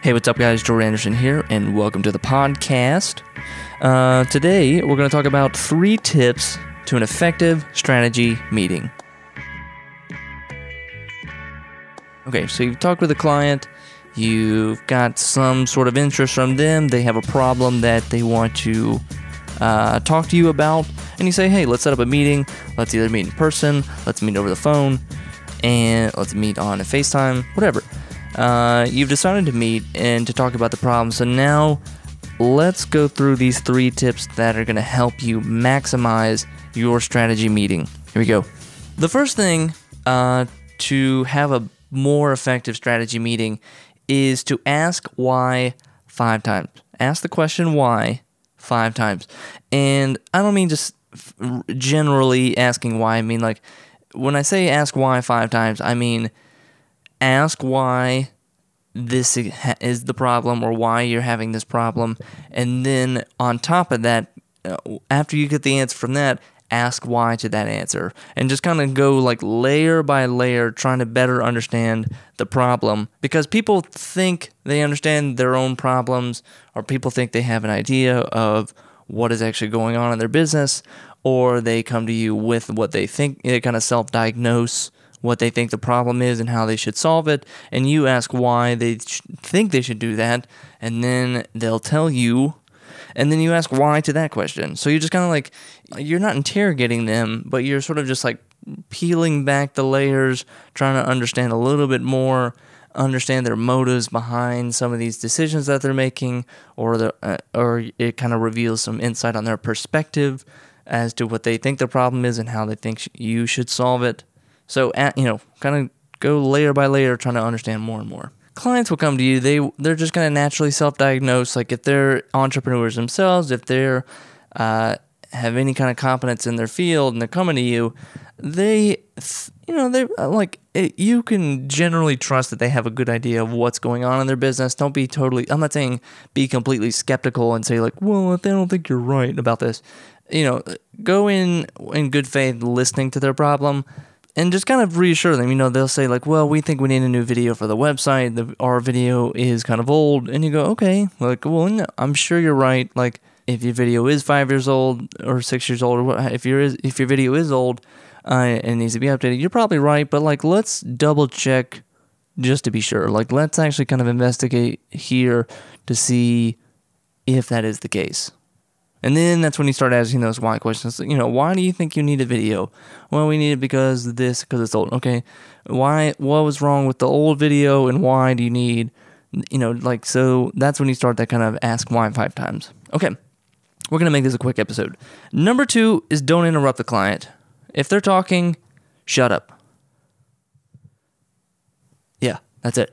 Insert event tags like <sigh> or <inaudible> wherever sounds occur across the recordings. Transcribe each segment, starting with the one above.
Hey, what's up, guys? Joe Anderson here, and welcome to the podcast. Uh, today, we're going to talk about three tips to an effective strategy meeting. Okay, so you've talked with a client, you've got some sort of interest from them, they have a problem that they want to uh, talk to you about, and you say, hey, let's set up a meeting. Let's either meet in person, let's meet over the phone, and let's meet on a FaceTime, whatever. Uh, you've decided to meet and to talk about the problem. So now let's go through these three tips that are going to help you maximize your strategy meeting. Here we go. The first thing uh, to have a more effective strategy meeting is to ask why five times. Ask the question why five times. And I don't mean just generally asking why. I mean, like, when I say ask why five times, I mean ask why this is the problem or why you're having this problem. And then on top of that, uh, after you get the answer from that, ask why to that answer and just kind of go like layer by layer trying to better understand the problem because people think they understand their own problems or people think they have an idea of what is actually going on in their business or they come to you with what they think they kind of self-diagnose what they think the problem is and how they should solve it, and you ask why they sh- think they should do that, and then they'll tell you, and then you ask why to that question. So you're just kind of like, you're not interrogating them, but you're sort of just like peeling back the layers, trying to understand a little bit more. Understand their motives behind some of these decisions that they're making, or the, uh, or it kind of reveals some insight on their perspective as to what they think the problem is and how they think you should solve it. So, at, you know, kind of go layer by layer, trying to understand more and more. Clients will come to you. They they're just going to naturally self-diagnose. Like if they're entrepreneurs themselves, if they're uh, have any kind of competence in their field, and they're coming to you, they you know they uh, like it, you can generally trust that they have a good idea of what's going on in their business. Don't be totally. I'm not saying be completely skeptical and say like, well, if they don't think you're right about this, you know, go in in good faith, listening to their problem and just kind of reassure them. You know, they'll say like, "Well, we think we need a new video for the website. The, our video is kind of old," and you go, "Okay, like, well, no, I'm sure you're right. Like, if your video is five years old or six years old, or what, if your if your video is old uh, and needs to be updated, you're probably right. But like, let's double check just to be sure. Like, let's actually kind of investigate here to see if that is the case." And then that's when you start asking those why questions. You know, why do you think you need a video? Well, we need it because this, because it's old. Okay, why? What was wrong with the old video, and why do you need? You know, like so. That's when you start that kind of ask why five times. Okay, we're gonna make this a quick episode. Number two is don't interrupt the client. If they're talking, shut up. Yeah, that's it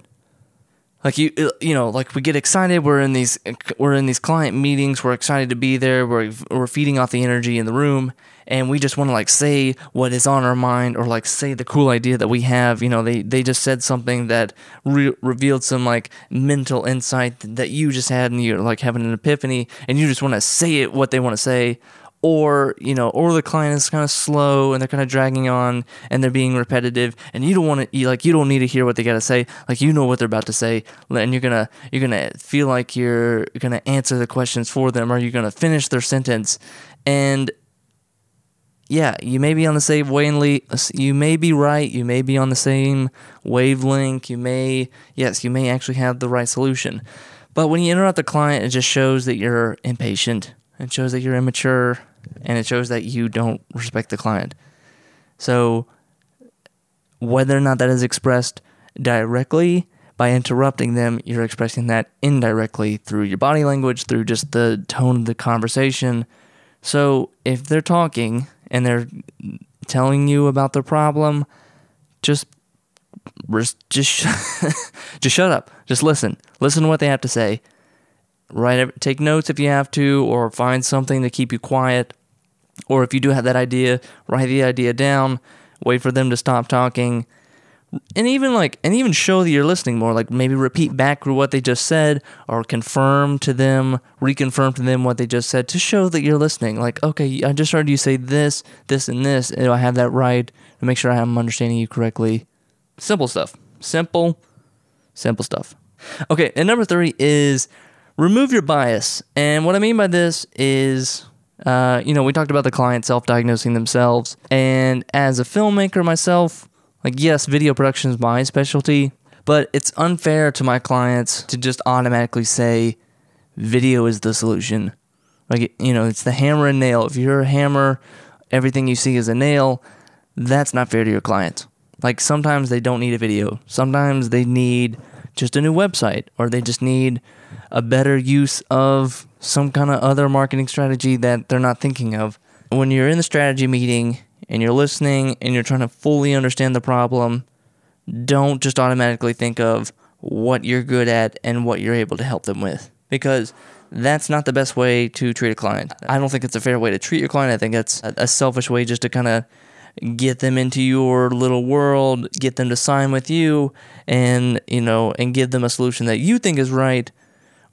like you uh, you know like we get excited we're in these we're in these client meetings we're excited to be there we're, we're feeding off the energy in the room and we just want to like say what is on our mind or like say the cool idea that we have you know they they just said something that re- revealed some like mental insight that you just had and you're like having an epiphany and you just want to say it what they want to say or you know or the client is kind of slow and they're kind of dragging on and they're being repetitive and you don't want to like you don't need to hear what they got to say. Like you know what they're about to say and you're gonna you're gonna feel like you're gonna answer the questions for them or you're gonna finish their sentence. And yeah you may be on the same wavelength you may be right you may be on the same wavelength you may yes you may actually have the right solution. But when you interrupt the client it just shows that you're impatient. It shows that you're immature and it shows that you don't respect the client. So, whether or not that is expressed directly by interrupting them, you're expressing that indirectly through your body language, through just the tone of the conversation. So, if they're talking and they're telling you about their problem, just just <laughs> just shut up. Just listen. Listen to what they have to say. Write, take notes if you have to, or find something to keep you quiet. Or if you do have that idea, write the idea down. Wait for them to stop talking, and even like, and even show that you're listening more. Like maybe repeat back what they just said, or confirm to them, reconfirm to them what they just said to show that you're listening. Like, okay, I just heard you say this, this, and this. Do I have that right? To make sure I'm understanding you correctly. Simple stuff. Simple, simple stuff. Okay, and number three is remove your bias. And what I mean by this is, uh, you know, we talked about the client self diagnosing themselves. And as a filmmaker myself, like, yes, video production is my specialty, but it's unfair to my clients to just automatically say video is the solution. Like, you know, it's the hammer and nail. If you're a hammer, everything you see is a nail. That's not fair to your clients. Like, sometimes they don't need a video, sometimes they need just a new website, or they just need a better use of some kind of other marketing strategy that they're not thinking of. When you're in the strategy meeting and you're listening and you're trying to fully understand the problem, don't just automatically think of what you're good at and what you're able to help them with because that's not the best way to treat a client. I don't think it's a fair way to treat your client. I think it's a, a selfish way just to kind of get them into your little world, get them to sign with you and, you know, and give them a solution that you think is right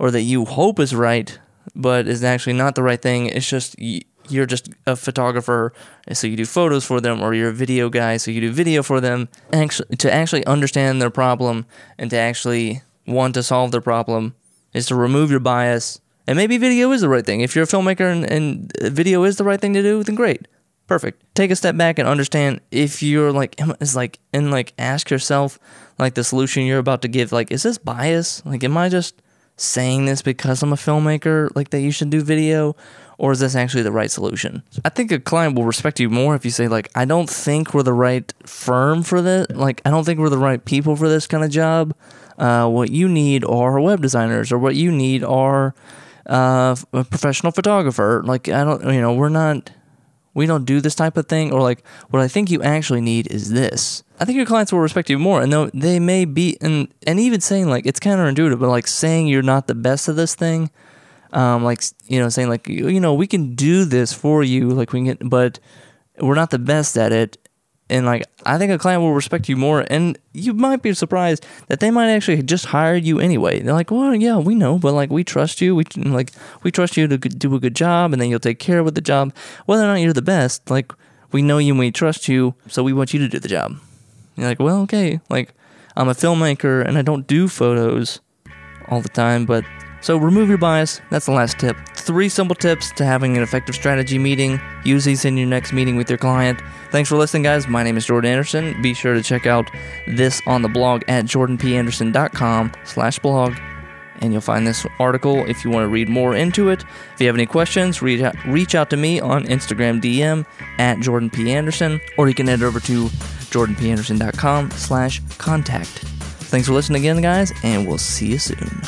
or that you hope is right, but is actually not the right thing. It's just you're just a photographer, so you do photos for them, or you're a video guy, so you do video for them. Actually, to actually understand their problem and to actually want to solve their problem is to remove your bias. And maybe video is the right thing. If you're a filmmaker and, and video is the right thing to do, then great, perfect. Take a step back and understand if you're like, is like, and like ask yourself, like the solution you're about to give, like, is this bias? Like, am I just saying this because I'm a filmmaker, like that you should do video, or is this actually the right solution? I think a client will respect you more if you say like, I don't think we're the right firm for this. Like, I don't think we're the right people for this kind of job. Uh, what you need are web designers, or what you need are uh, a professional photographer. Like, I don't, you know, we're not we don't do this type of thing, or like what I think you actually need is this. I think your clients will respect you more, and though they may be, and and even saying like it's counterintuitive, but like saying you're not the best of this thing, um, like you know, saying like you, you know we can do this for you, like we can, get, but we're not the best at it, and like I think a client will respect you more, and you might be surprised that they might actually just hire you anyway. They're like, well, yeah, we know, but like we trust you. We like we trust you to do a good job, and then you'll take care of the job, whether or not you're the best. Like we know you and we trust you, so we want you to do the job. You're like, well, okay, like I'm a filmmaker and I don't do photos all the time, but so remove your bias. That's the last tip. Three simple tips to having an effective strategy meeting. Use these in your next meeting with your client. Thanks for listening, guys. My name is Jordan Anderson. Be sure to check out this on the blog at jordanpanderson.com slash blog. And you'll find this article if you want to read more into it. If you have any questions, reach out, reach out to me on Instagram DM at Jordan P. Anderson, or you can head over to jordanpanderson.com slash contact. Thanks for listening again, guys, and we'll see you soon.